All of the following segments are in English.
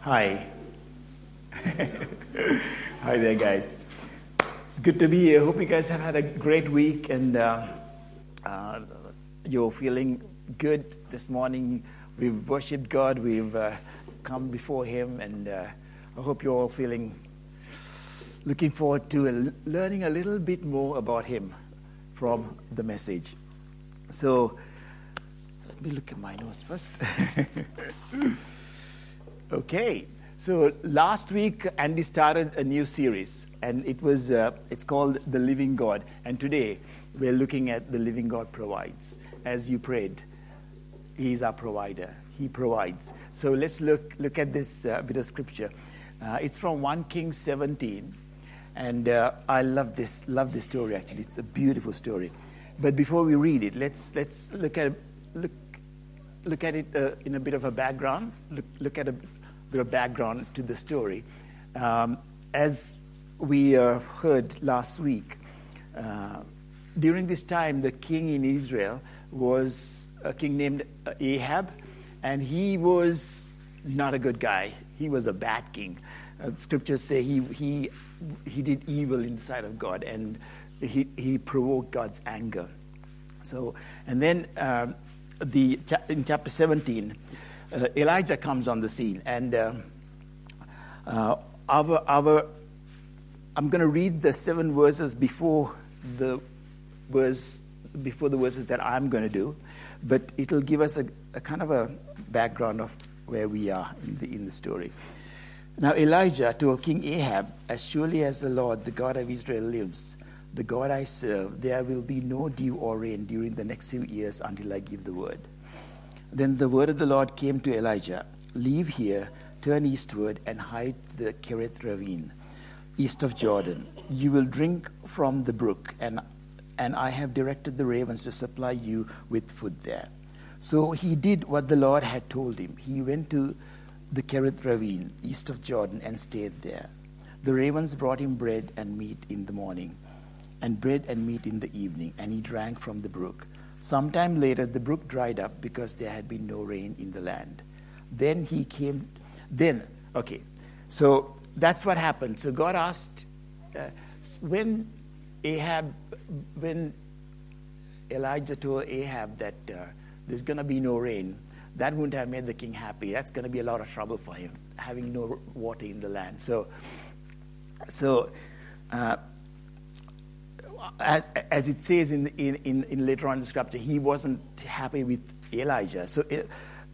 Hi. Hi there, guys. It's good to be here. Hope you guys have had a great week and uh, uh, you're feeling good this morning. We've worshiped God, we've uh, come before Him, and uh, I hope you're all feeling looking forward to learning a little bit more about Him from the message. So, me look at my notes first. okay. So last week Andy started a new series, and it was uh, it's called the Living God. And today we're looking at the Living God provides. As you prayed, He is our provider. He provides. So let's look look at this uh, bit of scripture. Uh, it's from 1 Kings 17, and uh, I love this love this story. Actually, it's a beautiful story. But before we read it, let's let's look at look look at it uh, in a bit of a background. Look look at a bit of background to the story. Um, as we uh, heard last week, uh, during this time, the king in Israel was a king named Ahab, and he was not a good guy. He was a bad king. Uh, scriptures say he, he, he did evil in the sight of God, and he, he provoked God's anger. So, and then um, the, in chapter 17, uh, Elijah comes on the scene, and uh, uh, our, our, I'm going to read the seven verses before the verse before the verses that I'm going to do, but it'll give us a, a kind of a background of where we are in the, in the story. Now Elijah told King Ahab, As surely as the Lord, the God of Israel, lives, the God I serve, there will be no dew or rain during the next few years until I give the word. Then the word of the Lord came to Elijah Leave here, turn eastward, and hide the Kerith ravine, east of Jordan. You will drink from the brook, and, and I have directed the ravens to supply you with food there. So he did what the Lord had told him. He went to the Kerith ravine, east of Jordan, and stayed there. The ravens brought him bread and meat in the morning, and bread and meat in the evening, and he drank from the brook. Sometime later, the brook dried up because there had been no rain in the land. Then he came, then, okay, so that's what happened. So God asked, uh, when Ahab, when Elijah told Ahab that uh, there's going to be no rain, that wouldn't have made the king happy. That's going to be a lot of trouble for him, having no water in the land. So, so uh, as, as it says in, in, in, in, later on in the scripture, he wasn't happy with Elijah. So uh,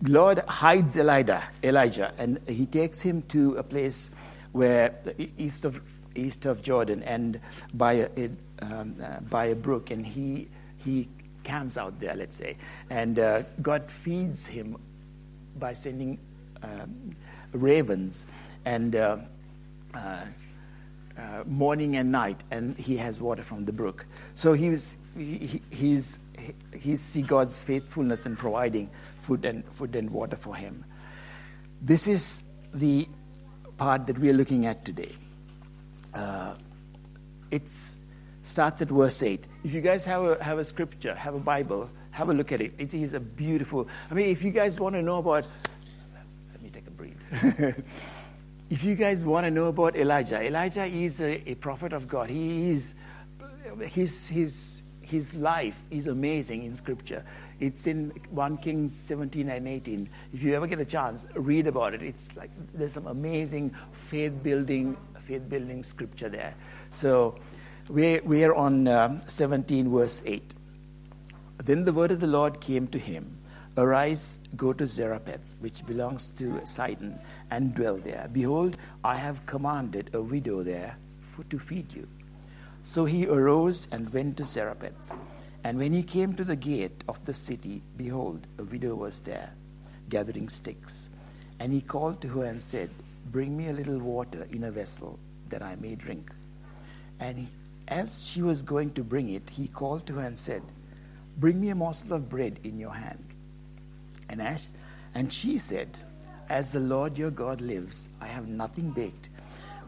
Lord hides Elijah, Elijah, and he takes him to a place where east of east of Jordan and by a, um, uh, by a brook, and he he camps out there, let's say, and uh, God feeds him by sending um, ravens and. Uh, uh morning and night, and he has water from the brook. So he's, he, he's, he's see God's faithfulness in providing food and, food and water for him. This is the part that we are looking at today. Uh, it starts at verse 8. If you guys have a, have a scripture, have a Bible, have a look at it. It is a beautiful. I mean, if you guys want to know about. Let me take a breathe. If you guys want to know about Elijah, Elijah is a, a prophet of God. He is, his, his, his life is amazing in Scripture. It's in 1 Kings 17 and 18. If you ever get a chance, read about it. It's like there's some amazing faith building, faith building Scripture there. So we're, we're on um, 17, verse 8. Then the word of the Lord came to him Arise, go to Zarephath, which belongs to Sidon, and dwell there. Behold, I have commanded a widow there for, to feed you. So he arose and went to Zarephath. And when he came to the gate of the city, behold, a widow was there, gathering sticks. And he called to her and said, Bring me a little water in a vessel, that I may drink. And he, as she was going to bring it, he called to her and said, Bring me a morsel of bread in your hand. And, as, and she said, As the Lord your God lives, I have nothing baked,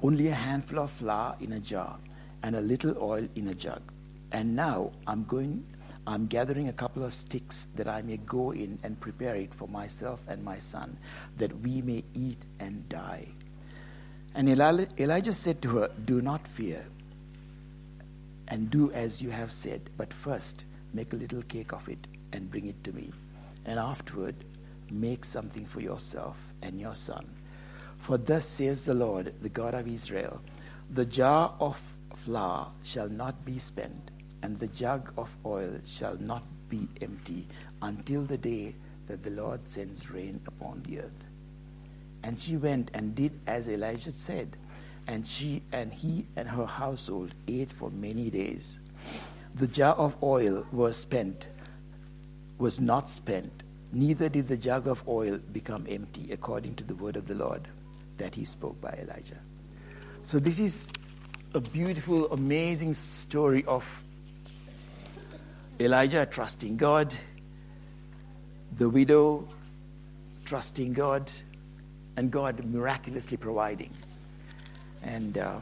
only a handful of flour in a jar and a little oil in a jug. And now I'm going, I'm gathering a couple of sticks that I may go in and prepare it for myself and my son, that we may eat and die. And Elijah said to her, Do not fear, and do as you have said, but first make a little cake of it and bring it to me, and afterward make something for yourself and your son. For thus says the Lord, the God of Israel The jar of flour shall not be spent and the jug of oil shall not be empty until the day that the Lord sends rain upon the earth. And she went and did as Elijah said, and she and he and her household ate for many days. The jar of oil was spent, was not spent, neither did the jug of oil become empty, according to the word of the Lord that he spoke by Elijah. So this is a beautiful, amazing story of Elijah trusting God, the widow trusting God, and God miraculously providing. And uh,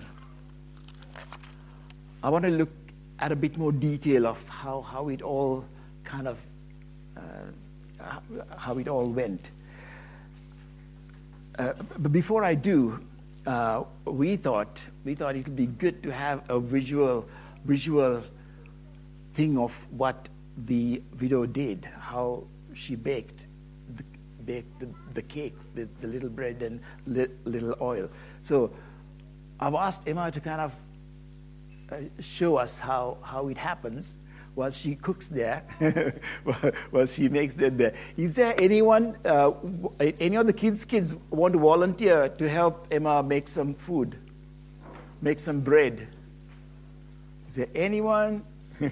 I want to look at a bit more detail of how, how it all kind of how it all went. Uh, but before I do, uh, we thought we thought it would be good to have a visual visual thing of what the widow did, how she baked the, baked the, the cake with the little bread and li- little oil. So I've asked Emma to kind of uh, show us how, how it happens while she cooks there, while she makes it there. Is there anyone, uh, any of the kids' kids want to volunteer to help Emma make some food, make some bread? Is there anyone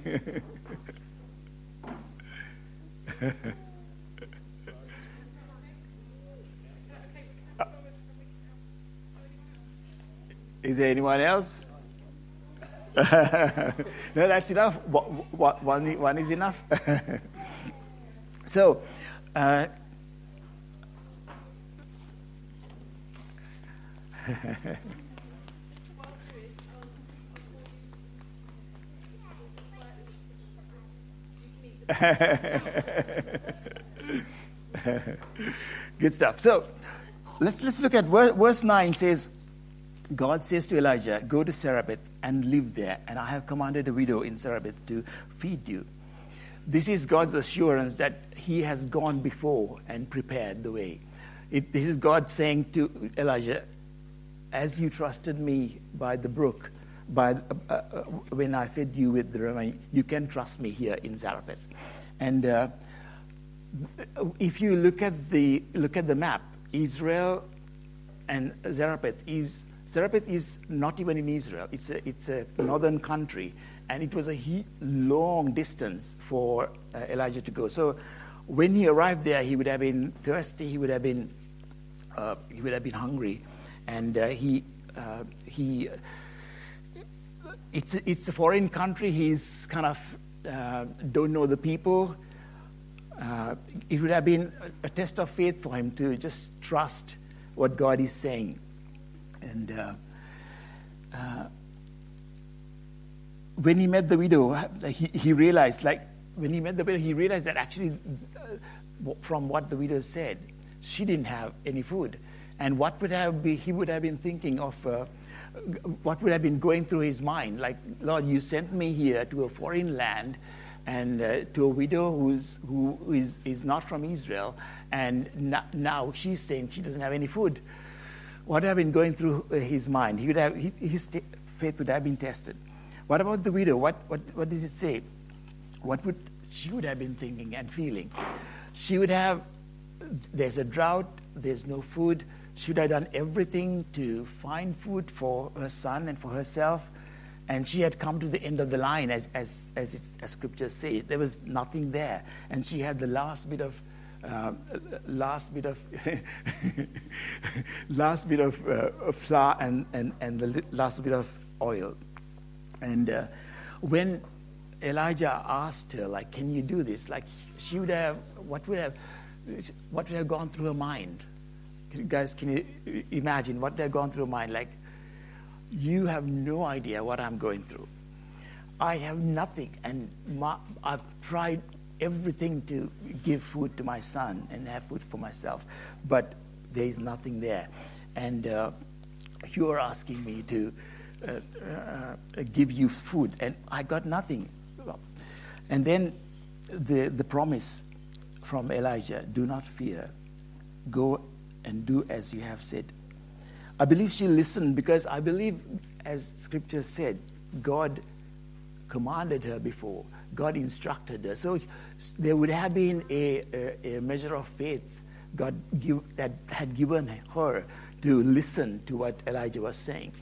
Is there anyone else? no, that's enough. One, one is enough. so, uh, Good stuff. So let's, let's look at verse, verse 9 says, God says to Elijah, Go to Zarephath and live there, and I have commanded a widow in Zarephath to feed you. This is God's assurance that He has gone before and prepared the way. It, this is God saying to Elijah, As you trusted me by the brook, by, uh, uh, when I fed you with the rain, you can trust me here in Zarephath. And uh, if you look at the look at the map, Israel and Zarephath is Zarephath is not even in Israel. It's a, it's a northern country, and it was a he, long distance for uh, Elijah to go. So when he arrived there, he would have been thirsty. He would have been uh, he would have been hungry, and uh, he uh, he it's, it's a foreign country. He's kind of uh, don't know the people. Uh, it would have been a test of faith for him to just trust what God is saying. And uh, uh when he met the widow, he, he realized, like, when he met the widow, he realized that actually, uh, from what the widow said, she didn't have any food. And what would have be, he would have been thinking of uh, what would have been going through his mind? Like, Lord, you sent me here to a foreign land and uh, to a widow who's, who is, is not from Israel, and now she's saying she doesn't have any food. What would have been going through uh, his mind? He would have, his faith would have been tested. What about the widow? What, what, what does it say? What would she would have been thinking and feeling? She would have, there's a drought, there's no food, should have done everything to find food for her son and for herself. And she had come to the end of the line, as, as, as, as scripture says. There was nothing there. And she had the last bit of uh, last bit of last bit of, uh, flour and, and, and the last bit of oil. And uh, when Elijah asked her, like, can you do this? Like, she would have, what would have, what would have gone through her mind? guys, can you imagine what they've gone through her mind? Like, you have no idea what I'm going through. I have nothing, and my, I've tried everything to give food to my son and have food for myself, but there is nothing there. And uh, you are asking me to uh, uh, give you food, and I got nothing. And then the, the promise from Elijah do not fear, go and do as you have said. I believe she listened because I believe, as scripture said, God commanded her before, God instructed her. So there would have been a, a, a measure of faith God give, that had given her to listen to what Elijah was saying.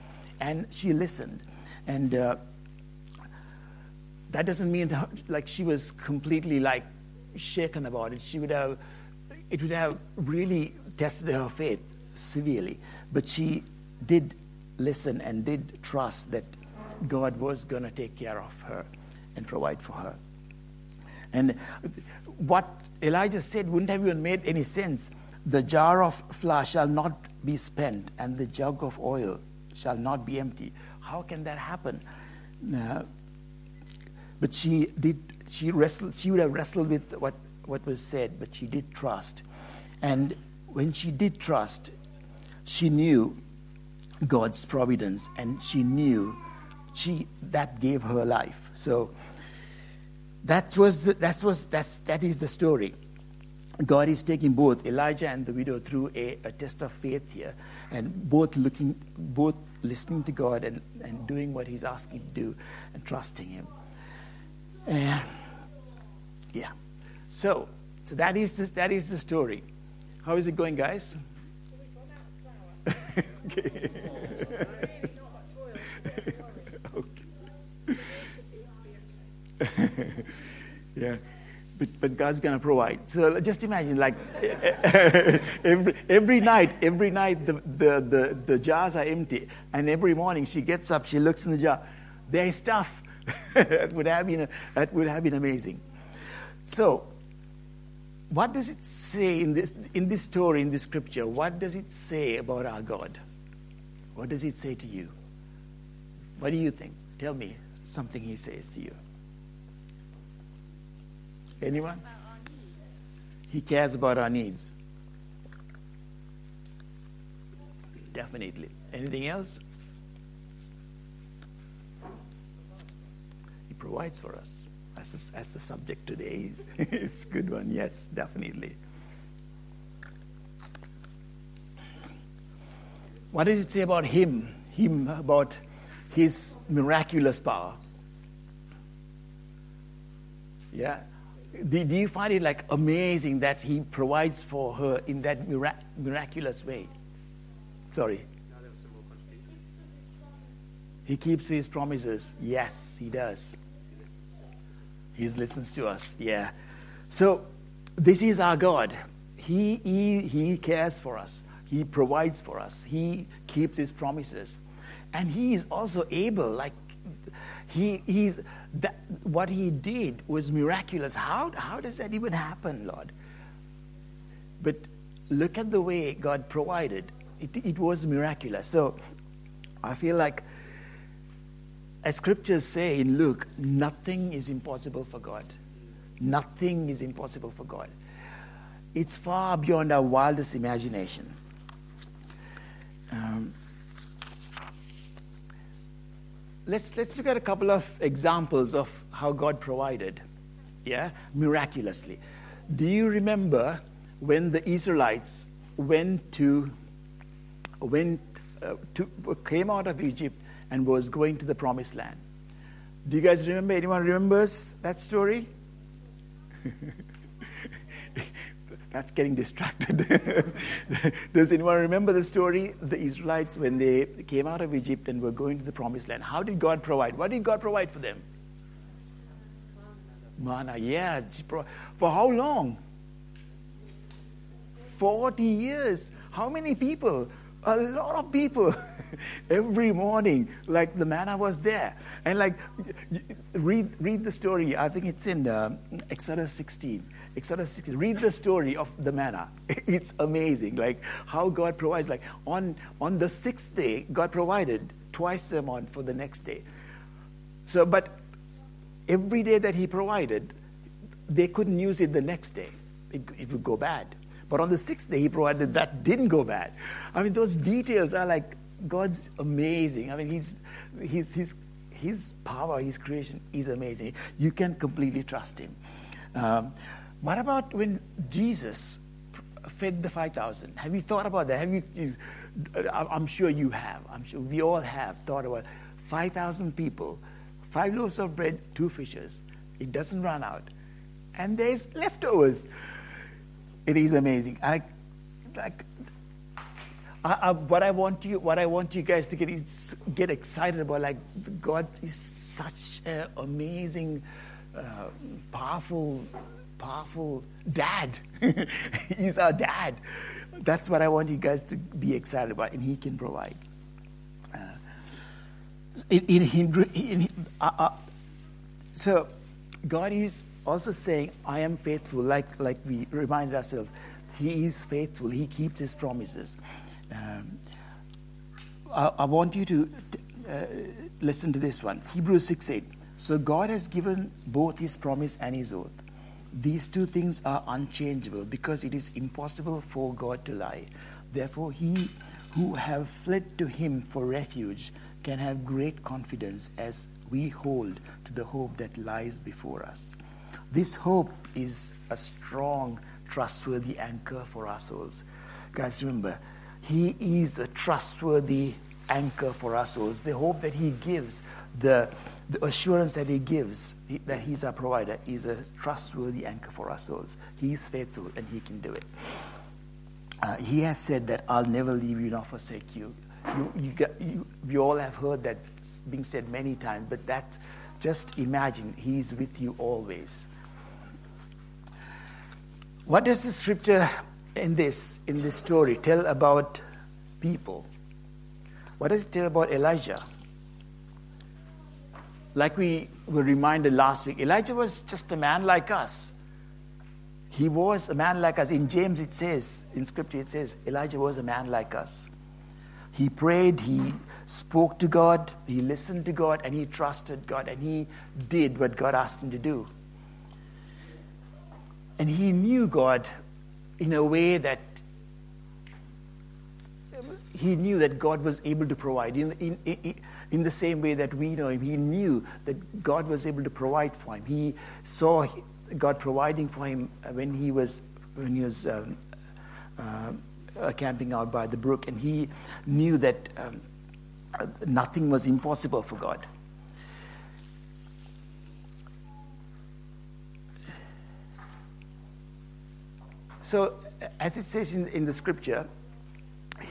And she listened. And uh, that doesn't mean that, like she was completely like shaken about it. She would have, it would have really tested her faith severely. But she did listen and did trust that God was going to take care of her and provide for her. And what Elijah said wouldn't have even made any sense. The jar of flour shall not be spent, and the jug of oil shall not be empty. How can that happen? Uh, but she did. She wrestled. She would have wrestled with what what was said, but she did trust. And when she did trust, she knew God's providence, and she knew she that gave her life. So that was the, that was that's that is the story. God is taking both Elijah and the widow through a, a test of faith here, and both looking, both listening to God and, and doing what He's asking to do, and trusting Him. Uh, yeah. So, so that is the, that is the story. How is it going, guys? okay. Yeah. But, but God's going to provide. So just imagine, like, every, every night, every night the, the, the, the jars are empty. And every morning she gets up, she looks in the jar. There is stuff. that, would have been, that would have been amazing. So, what does it say in this, in this story, in this scripture? What does it say about our God? What does it say to you? What do you think? Tell me something he says to you. Anyone? He cares about our needs. Definitely. Anything else? He provides for us. As, a, as the subject today is. it's a good one. Yes, definitely. What does it say about him? Him, about his miraculous power? Yeah do, do you find it like amazing that he provides for her in that mirac- miraculous way? Sorry. He keeps his promises. Yes, he does. He listens to us. Yeah. So this is our God. He, he, he cares for us. He provides for us. He keeps his promises. And he is also able, like he, he's, that, what he did was miraculous. How, how does that even happen, Lord? But look at the way God provided. It, it was miraculous. So I feel like, as scriptures say in Luke, nothing is impossible for God. Nothing is impossible for God. It's far beyond our wildest imagination. Um, let's, let's look at a couple of examples of how God provided, yeah, miraculously. Do you remember when the Israelites went to, went uh, to, came out of Egypt and was going to the promised land? Do you guys remember? Anyone remembers that story? That's getting distracted. Does anyone remember the story? The Israelites, when they came out of Egypt and were going to the promised land, how did God provide? What did God provide for them? Manna, yeah. For how long? 40 years. How many people? A lot of people. Every morning, like the manna was there. And like, read, read the story. I think it's in uh, Exodus 16 Exodus 16. Read the story of the manna. It's amazing, like how God provides. Like on, on the sixth day, God provided twice the amount for the next day. So, but every day that he provided, they couldn't use it the next day. It, it would go bad. But on the sixth day, he provided that didn't go bad. I mean, those details are like God's amazing. I mean, he's, he's, he's, his power, his creation is amazing. You can completely trust him. Um, what about when Jesus fed the 5,000? Have you thought about that? Have you, I'm sure you have. I'm sure we all have thought about 5,000 people, five loaves of bread, two fishes. It doesn't run out. And there's leftovers. It is amazing. I, like, I, I, what I want you, what I want you guys to get is get excited about. Like God is such an amazing, uh, powerful, powerful dad. He's our dad. That's what I want you guys to be excited about, and He can provide. Uh, in, in, in, uh, uh, so, God is also saying, I am faithful, like, like we reminded ourselves. He is faithful, He keeps His promises. Um, I, I, want you to uh, listen to this one Hebrews 6 8. So God has given both His promise and His oath. These two things are unchangeable because it is impossible for God to lie. Therefore, he who have fled to him for refuge can have great confidence as we hold to the hope that lies before us. This hope is a strong, trustworthy anchor for our souls. Guys, remember, He is a trustworthy anchor for our souls. The hope that He gives, the, the assurance that He gives, that He's our provider, is a trustworthy anchor for our souls. He is faithful and He can do it. Uh, he has said that I'll never leave you nor forsake you. You, you, got, you. We all have heard that being said many times, but that just imagine He's with you always. What does the scripture in this, in this story, tell about people? What does it tell about Elijah? Like we were reminded last week, Elijah was just a man like us. He was a man like us. In James, it says, in scripture, it says, Elijah was a man like us. He prayed, he spoke to God, he listened to God, and he trusted God, and he did what God asked him to do. And he knew God in a way that he knew that God was able to provide. In, in, in, the same way that we know him, he knew that God was able to provide for him. He saw God providing for him when he was, when he was um, uh, camping out by the brook, and he knew that um, nothing was impossible for God. So, as it says in, in the scripture,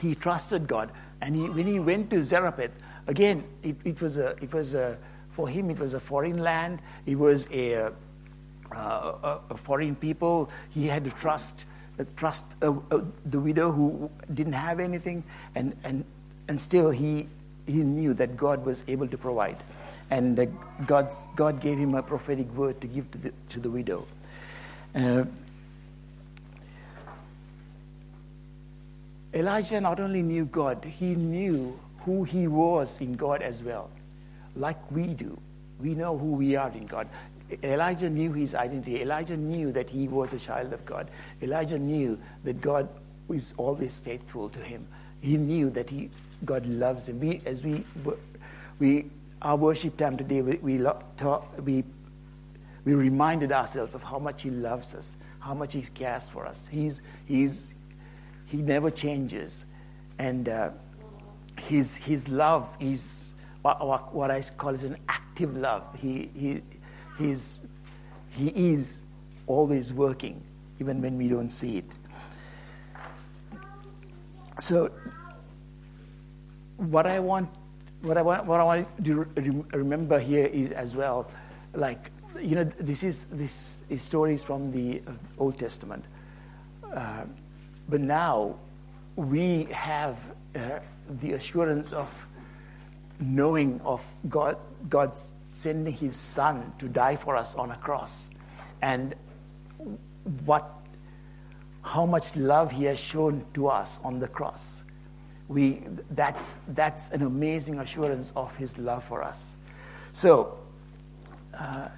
he trusted God. And he, when he went to Zarephath, again, it, it, was a, it was a, for him, it was a foreign land. It was a, uh, a, a foreign people. He had to trust, trust uh, uh, the widow who didn't have anything. And, and, and still, he, he knew that God was able to provide. And God's, God gave him a prophetic word to give to the, to the widow. Elijah not only knew God, he knew who he was in God as well, like we do. We know who we are in God. Elijah knew his identity. Elijah knew that he was a child of God. Elijah knew that God is always faithful to him. He knew that he, God loves him. We, as we, we, our worship time today, we, we, talk, we, we reminded ourselves of how much he loves us, how much he cares for us. He's, he's, he never changes. And uh, his, his love is what, what I call is an active love. He, he, he's, he is always working, even when we don't see it. So, what I want, what I want, what I want to remember here is as well, like you know, this is this story is from the Old Testament. Uh, but now we have uh, the assurance of knowing of God, God sending his son to die for us on a cross. And what, how much love he has shown to us on the cross. We, that's, that's an amazing assurance of his love for us. So, uh,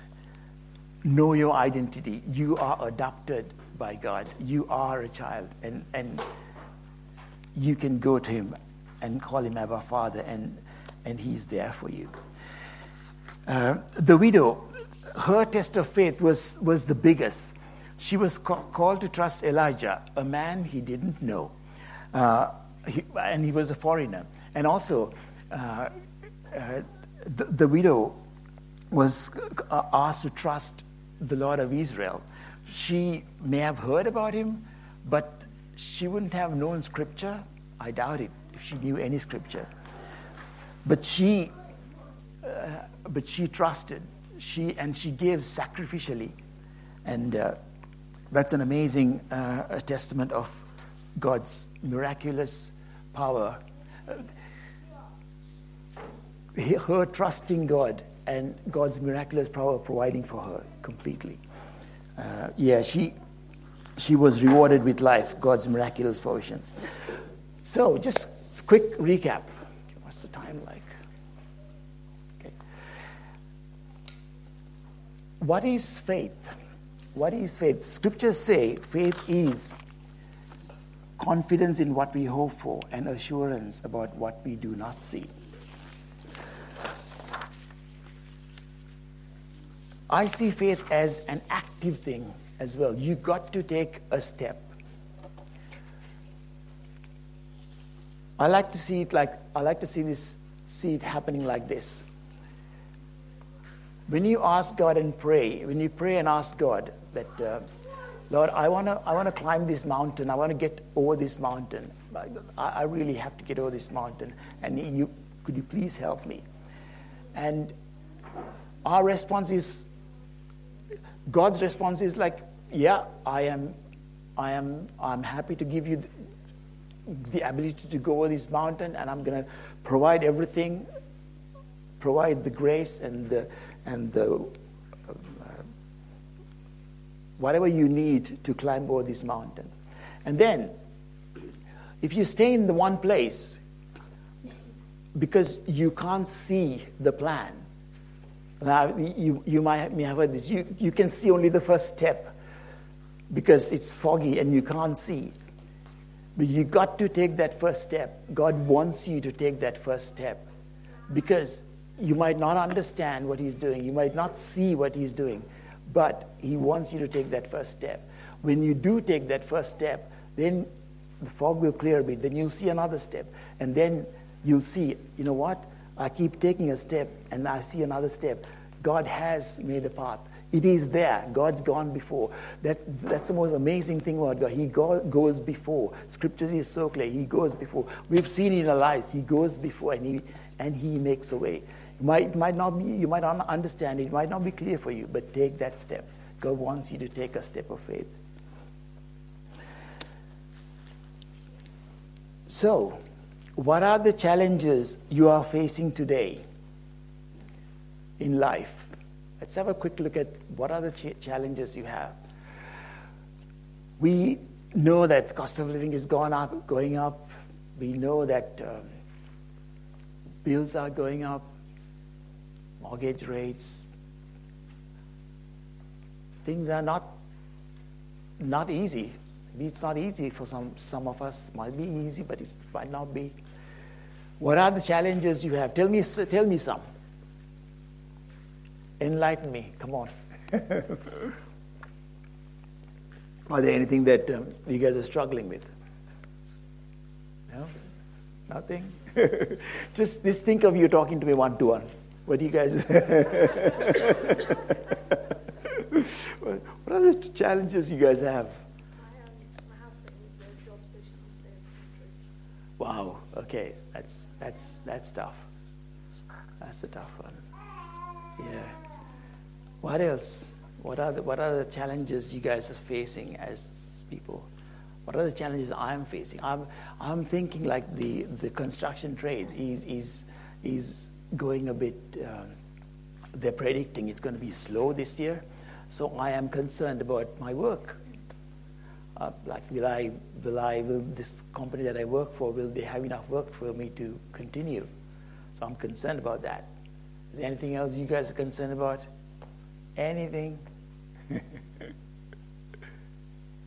know your identity. You are adopted by God. You are a child, and, and you can go to Him and call Him Abba Father, and, and He's there for you. Uh, the widow, her test of faith was, was the biggest. She was ca- called to trust Elijah, a man he didn't know, uh, he, and he was a foreigner. And also, uh, uh the, the widow was asked to trust the Lord of Israel. She may have heard about him, but she wouldn't have known scripture. I doubt it if she knew any scripture. But she, uh, but she trusted. She and she gave sacrificially, and uh, that's an amazing uh, testament of God's miraculous power. Her trusting God and God's miraculous power providing for her completely. Uh, yeah, she, she was rewarded with life, God's miraculous portion. So, just quick recap. What's the time like? Okay. What is faith? What is faith? Scriptures say faith is confidence in what we hope for and assurance about what we do not see. I see faith as an active thing as well. You got to take a step. I like to see it like I like to see this see it happening like this. When you ask God and pray, when you pray and ask God that, uh, Lord, I want to I wanna climb this mountain, I want to get over this mountain. I, I really have to get over this mountain. And you, could you please help me? And our response is God's response is like, yeah, I am, I am, I'm happy to give you the, the ability to go over this mountain, and I'm going to provide everything, provide the grace and the, and the, uh, whatever you need to climb over this mountain. And then, if you stay in the one place, because you can't see the plan, now, you, you might may have heard this. You, you can see only the first step because it's foggy and you can't see. But you got to take that first step. God wants you to take that first step because you might not understand what He's doing, you might not see what He's doing, but He wants you to take that first step. When you do take that first step, then the fog will clear a bit, then you'll see another step, and then you'll see, you know what? I keep taking a step and I see another step. God has made a path. It is there. God's gone before. That's, that's the most amazing thing about God. He go, goes before. Scriptures is so clear. He goes before. We've seen in our lives. He goes before and he, and he makes a way. It might, might not be, you might not understand it. It might not be clear for you, but take that step. God wants you to take a step of faith. So, what are the challenges you are facing today in life? Let's have a quick look at what are the ch- challenges you have. We know that cost of living is gone up, going up. We know that um, bills are going up, mortgage rates. Things are not not easy. Maybe it's not easy for some some of us. Might be easy, but it might not be. What are the challenges you have? Tell me, tell me some. Enlighten me. Come on. are there anything that um, you guys are struggling with? No? Nothing? just, just think of you talking to me one to one. What do you guys. what are the challenges you guys have? Wow, okay, that's, that's, that's tough. That's a tough one. Yeah. What else? What are the, what are the challenges you guys are facing as people? What are the challenges I'm facing? I'm, I'm thinking like the, the construction trade is, is, is going a bit, uh, they're predicting it's going to be slow this year. So I am concerned about my work uh, like will I, will I, will this company that I work for, will they have enough work for me to continue? So I'm concerned about that. Is there anything else you guys are concerned about? Anything?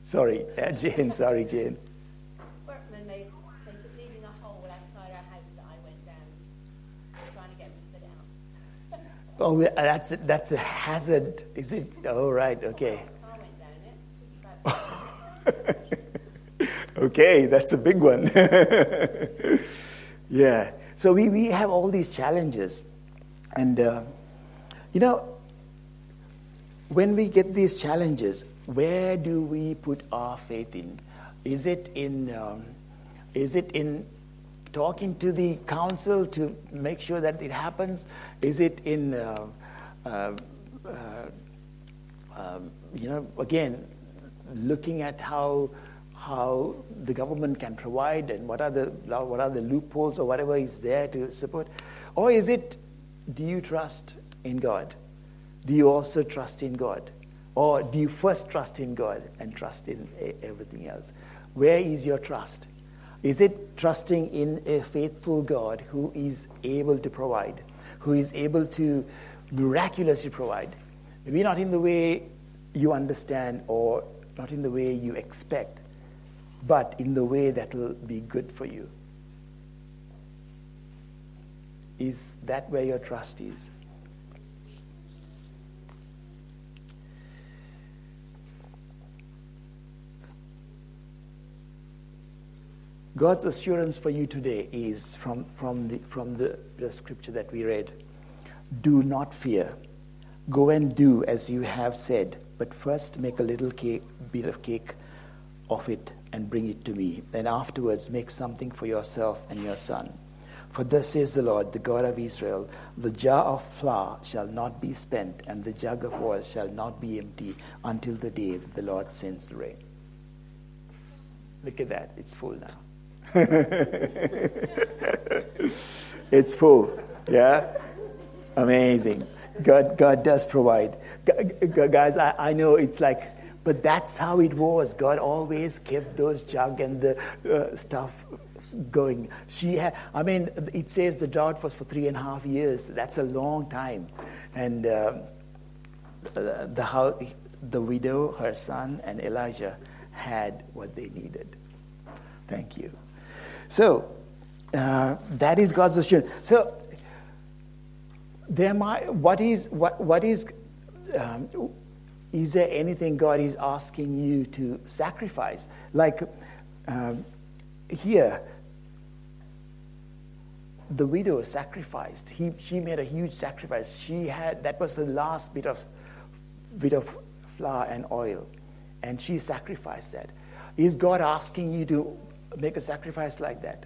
sorry, uh, Jane. Sorry, Jane. Workmen, they, they keep leaving a hole outside our house that I went down, trying to get me to out. Oh, that's a, that's a hazard, is it? Oh, right. Okay. I went down it, just about. okay, that's a big one. yeah. So we, we have all these challenges. And, uh, you know, when we get these challenges, where do we put our faith in? Is it in, um, is it in talking to the council to make sure that it happens? Is it in, uh, uh, uh um, you know, again, looking at how how the government can provide and what are the what are the loopholes or whatever is there to support, or is it do you trust in God? Do you also trust in God? Or do you first trust in God and trust in everything else? Where is your trust? Is it trusting in a faithful God who is able to provide, who is able to miraculously provide? Maybe not in the way you understand or not in the way you expect, but in the way that will be good for you. Is that where your trust is? God's assurance for you today is from, from, the, from the, the scripture that we read Do not fear. Go and do as you have said, but first make a little cake, bit of cake of it and bring it to me. Then afterwards make something for yourself and your son. For thus says the Lord, the God of Israel The jar of flour shall not be spent, and the jug of oil shall not be empty until the day that the Lord sends the rain. Look at that, it's full now. it's full, yeah? Amazing. God, God does provide. Guys, I, I know it's like, but that's how it was. God always kept those jug and the uh, stuff going. She had, I mean, it says the drought was for three and a half years. That's a long time. And uh, the, the widow, her son, and Elijah had what they needed. Thank you. So, uh, that is God's assurance. So, there might, what is, what, what is, um, is there anything God is asking you to sacrifice? Like um, here, the widow sacrificed. He, she made a huge sacrifice. She had that was the last bit of bit of flour and oil, and she sacrificed that. Is God asking you to make a sacrifice like that?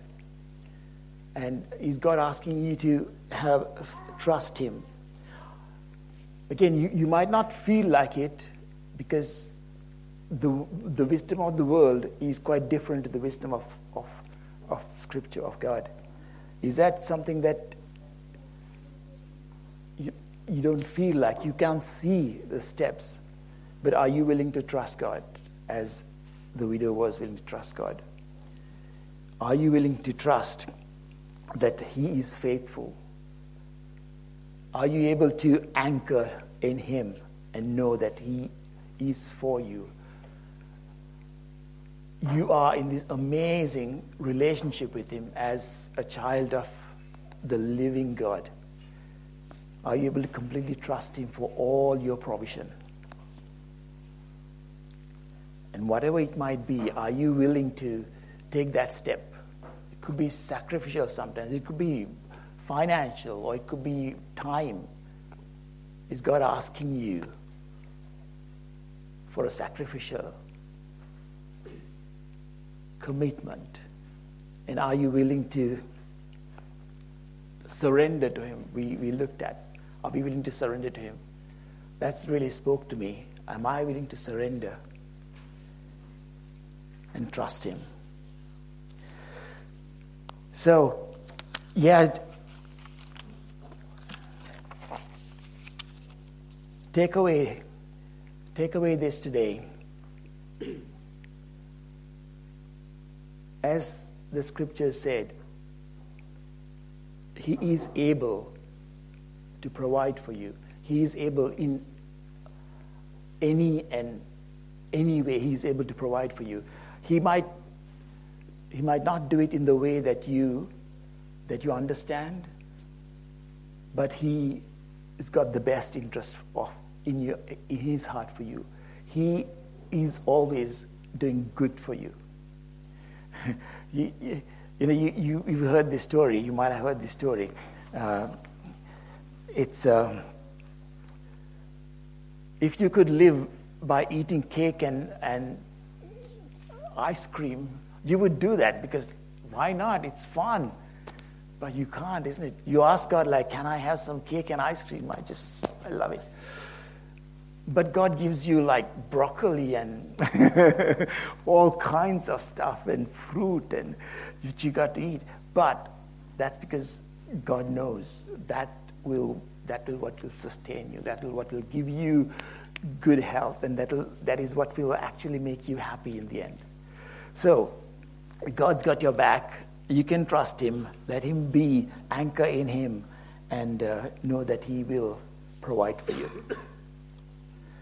And is God asking you to have trust Him? Again, you, you might not feel like it because the, the wisdom of the world is quite different to the wisdom of, of, of Scripture, of God. Is that something that you, you don't feel like? You can't see the steps. But are you willing to trust God as the widow was willing to trust God? Are you willing to trust that He is faithful? Are you able to anchor in Him and know that He is for you? you are in this amazing relationship with Him as a child of the living God? Are you able to completely trust Him for all your provision? And whatever it might be, are you willing to take that step? It could be sacrificial sometimes, it could be financial, or it could be time. Is God asking you for a sacrificial commitment? And are you willing to surrender to Him? We, we looked at. Are we willing to surrender to Him? That's really spoke to me. Am I willing to surrender and trust Him? So, yeah, take away, take away this today. as the scripture said, He is able to provide for you. He is able in any and any way He is able to provide for you. He might, he might not do it in the way that you, that you understand, but He has got the best interest of, in, your, in His heart for you. He is always doing good for you. you, you, you, know, you, you, you've heard this story. You might have heard this story. Uh, it's uh, if you could live by eating cake and, and ice cream, you would do that because why not? It's fun. But you can't, isn't it? You ask God, like, can I have some cake and ice cream? I just, I love it. But God gives you like broccoli and all kinds of stuff and fruit and that you got to eat. But that's because God knows that will that will what will sustain you. That will what will give you good health, and that that is what will actually make you happy in the end. So, God's got your back. You can trust Him. Let Him be anchor in Him, and uh, know that He will provide for you.